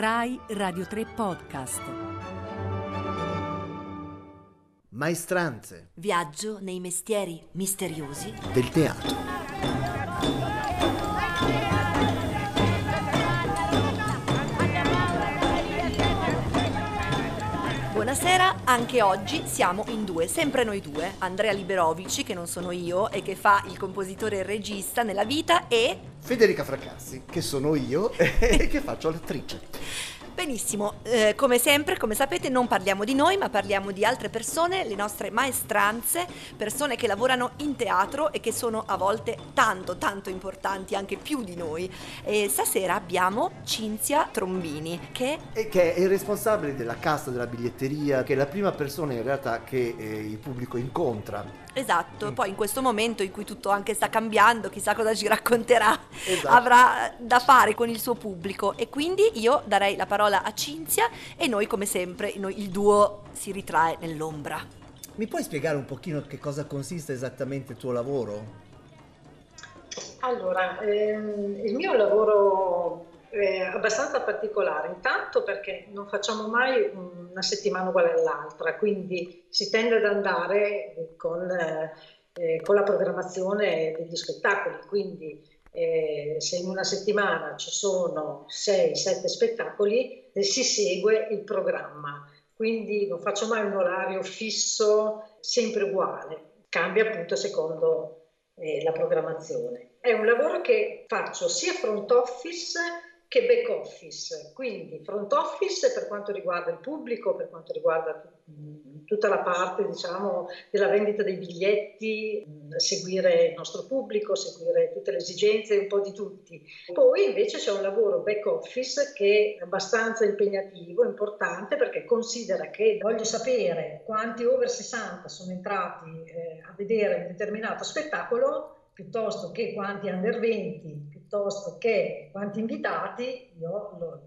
Rai Radio 3 Podcast. Maestranze Viaggio nei mestieri misteriosi del teatro. Buonasera, anche oggi siamo in due, sempre noi due. Andrea Liberovici, che non sono io e che fa il compositore e il regista nella vita, e Federica Fracassi, che sono io e che faccio l'attrice. Benissimo, eh, come sempre, come sapete, non parliamo di noi, ma parliamo di altre persone, le nostre maestranze, persone che lavorano in teatro e che sono a volte tanto, tanto importanti, anche più di noi. E stasera abbiamo Cinzia Trombini, che E che è il responsabile della cassa della biglietteria, che è la prima persona in realtà che eh, il pubblico incontra. Esatto, poi in questo momento in cui tutto anche sta cambiando, chissà cosa ci racconterà, Esatto. avrà da fare con il suo pubblico e quindi io darei la parola a Cinzia e noi come sempre, noi- il duo si ritrae nell'ombra. Mi puoi spiegare un pochino che cosa consiste esattamente il tuo lavoro? Allora, ehm, il mio lavoro è abbastanza particolare, intanto perché non facciamo mai una settimana uguale all'altra, quindi si tende ad andare con, eh, eh, con la programmazione degli spettacoli, quindi eh, se in una settimana ci sono 6-7 spettacoli, eh, si segue il programma, quindi non faccio mai un orario fisso, sempre uguale, cambia appunto secondo eh, la programmazione. È un lavoro che faccio sia front office che back office, quindi front office per quanto riguarda il pubblico, per quanto riguarda tutta la parte diciamo della vendita dei biglietti, seguire il nostro pubblico, seguire tutte le esigenze, un po' di tutti. Poi invece c'è un lavoro back office che è abbastanza impegnativo, importante perché considera che voglio sapere quanti over 60 sono entrati eh, a vedere un determinato spettacolo piuttosto che quanti under 20, piuttosto che quanti invitati, io lo,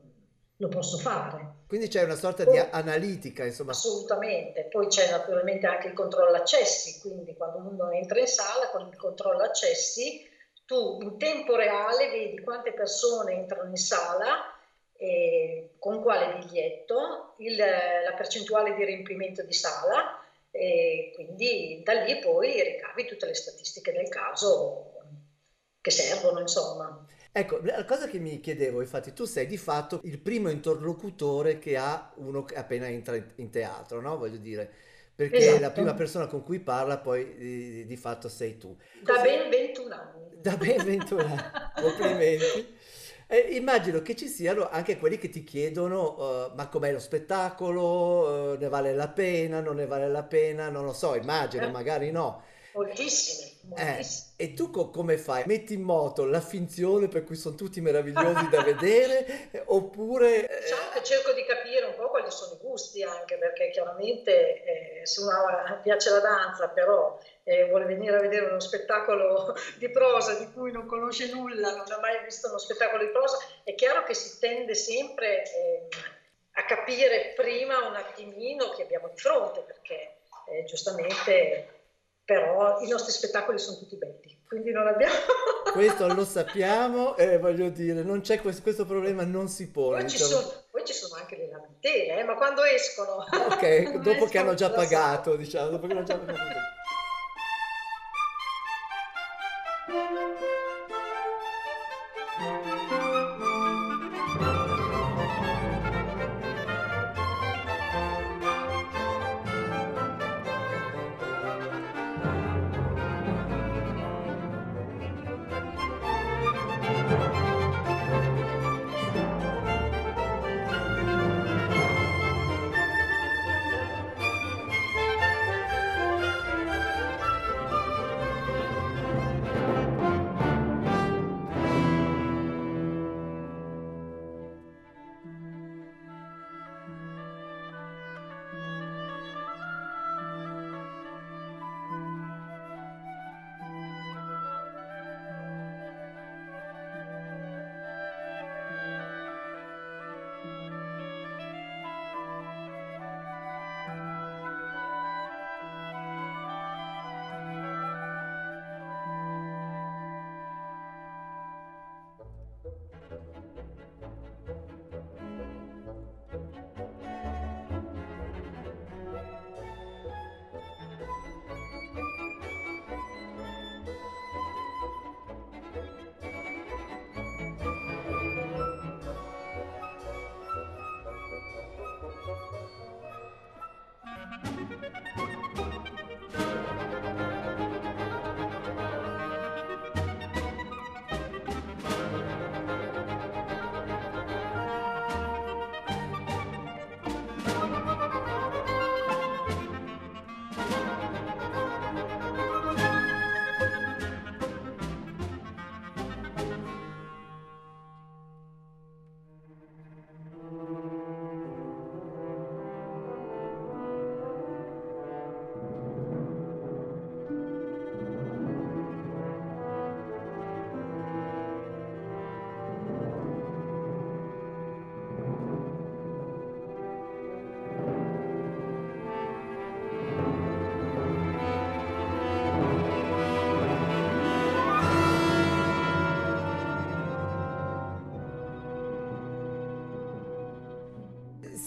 lo posso fare. Quindi c'è una sorta di analitica, insomma. Assolutamente. Poi c'è naturalmente anche il controllo accessi, quindi quando uno entra in sala con il controllo accessi, tu in tempo reale vedi quante persone entrano in sala, e con quale biglietto, il- la percentuale di riempimento di sala e quindi da lì poi ricavi tutte le statistiche del caso che servono, insomma. Ecco, la cosa che mi chiedevo, infatti, tu sei di fatto il primo interlocutore che ha uno che appena entra in, teatro, no? Voglio dire, perché la Esatto. prima persona con cui parla poi di, di fatto sei tu. Da Così- ben 21 anni. Da ben 21 anni, complimenti. Eh, immagino che ci siano anche quelli che ti chiedono, eh, ma com'è lo spettacolo, Eh, ne vale la pena, non ne vale la pena, non lo so, immagino, Eh. magari no. Moltissimi, Eh, moltissimi. e tu co- come fai? Metti in moto la finzione per cui sono tutti meravigliosi da vedere, eh, oppure... eh, Diciamo che cerco di capire un po' quali sono i gusti anche perché chiaramente eh, se uno piace la danza però eh, vuole venire a vedere uno spettacolo di prosa di cui non conosce nulla, non ha mai visto uno spettacolo di prosa, è chiaro che si tende sempre ehm, a capire prima un attimino che abbiamo di fronte perché eh, giustamente però i nostri spettacoli sono tutti belli, quindi non abbiamo... questo lo sappiamo, e voglio dire, non c'è questo, questo problema, non si pone. Poi ci, diciamo. sono, poi ci sono anche le lamentele, eh, ma quando escono? Ok, dopo che hanno già escono, lo so. pagato, diciamo, dopo che hanno già pagato.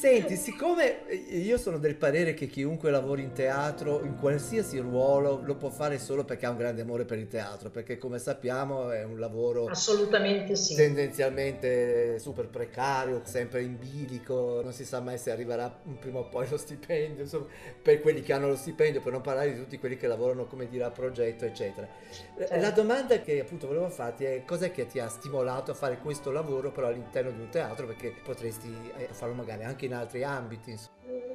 Senti, siccome io sono del parere che chiunque lavori in teatro, in qualsiasi ruolo, lo può fare solo perché ha un grande amore per il teatro, perché come sappiamo è un lavoro assolutamente sì. tendenzialmente super precario, sempre in bilico, non si sa mai se arriverà prima o poi lo stipendio, insomma, per quelli che hanno lo stipendio, per non parlare di tutti quelli che lavorano, come dire, a progetto, eccetera. Certo. La domanda che appunto volevo farti è cos'è che ti ha stimolato a fare questo lavoro però all'interno di un teatro, perché potresti eh, farlo magari anche anche in altri ambiti?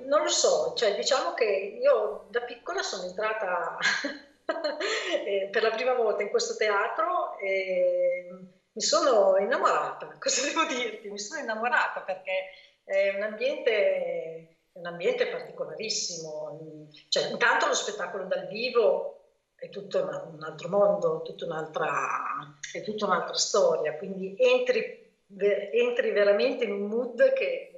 Non lo so, cioè, diciamo che io da piccola sono entrata eh, per la prima volta in questo teatro e mi sono innamorata, cosa devo dirti? Mi sono innamorata perché è un ambiente, un ambiente particolarissimo, cioè, intanto lo spettacolo dal vivo è tutto un altro mondo, tutta è tutta un'altra storia, quindi entri, entri veramente in un mood che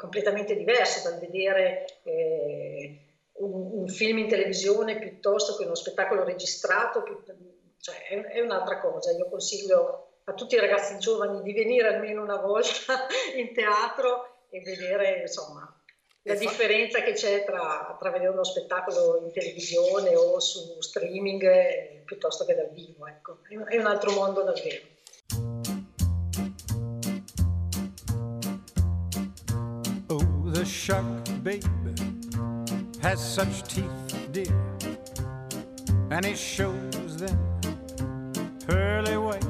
completamente diverso dal vedere eh, un, un, film in televisione piuttosto che uno spettacolo registrato, cioè è, è, un'altra cosa. Io consiglio a tutti i ragazzi giovani di venire almeno una volta in teatro e vedere insomma la differenza che c'è tra, tra, vedere uno spettacolo in televisione o su streaming eh, piuttosto che dal vivo. Ecco. È, è un altro mondo davvero. Shark, baby, has such teeth, dear, and he shows them pearly white.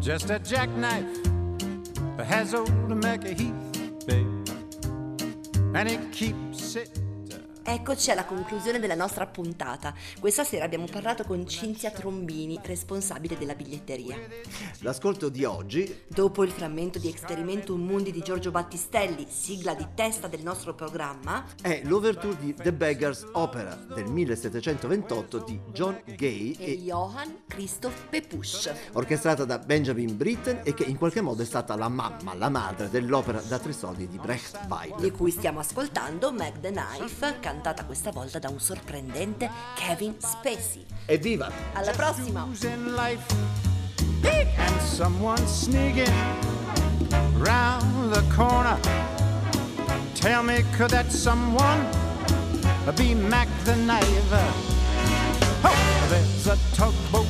Just a jackknife has old Mackie Heath, baby, and he keeps Eccoci alla conclusione della nostra puntata. Questa sera abbiamo parlato con Cinzia Trombini, responsabile della biglietteria. L'ascolto di oggi, dopo il frammento di Experimentum Mundi di Giorgio Battistelli, sigla di testa del nostro programma, è l'overture di The Beggars Opera del 1728 di John Gay e, e Johann Christoph Pepusch, orchestrata da Benjamin Britten e che in qualche modo è stata la mamma, la madre dell'opera da tre soldi di Brecht Weill. Di cui stiamo ascoltando Meg the Knife, cantata questa volta da un sorprendente Kevin Spacey. Evviva! Alla prossima! And someone sneaking round the corner. Tell me, could that someone be Mac the Knife? Oh, there's a tugboat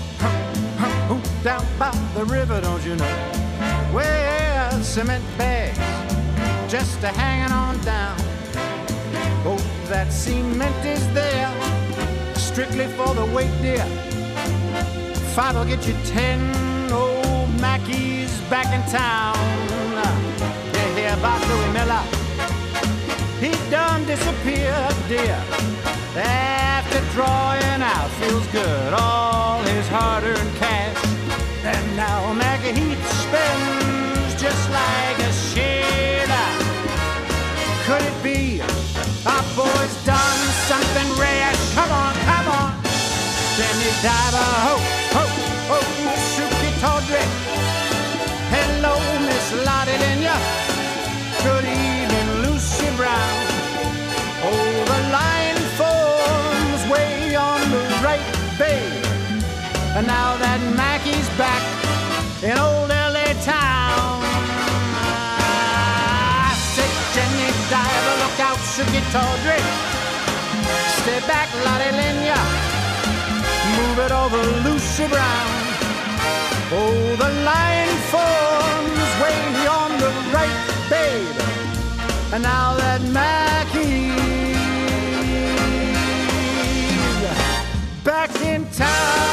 down by the river, don't you know? Well, cement bags just a hanging on down. Oh, that cement is there, strictly for the weight, dear. Five will get you ten. Old Mackies back in town. You hear about Louis Miller? He done disappeared, dear. After drawing out, feels good, all his hard-earned cash. And now Mackie Heath spends just like a shader. Could it Jenny Diver, ho, ho, ho, Suki Tawdry. Hello, Miss Lottie Linya. Good evening, Lucy Brown. Oh, the line forms way on the right, babe. And now that Mackie's back in old LA town. I said, Jenny diver, look out, Suki Tawdry. Stay back, Lottie Linya. It over, Lucy Brown. Oh, the line forms way on the right, babe. And now that Mackie's back in town.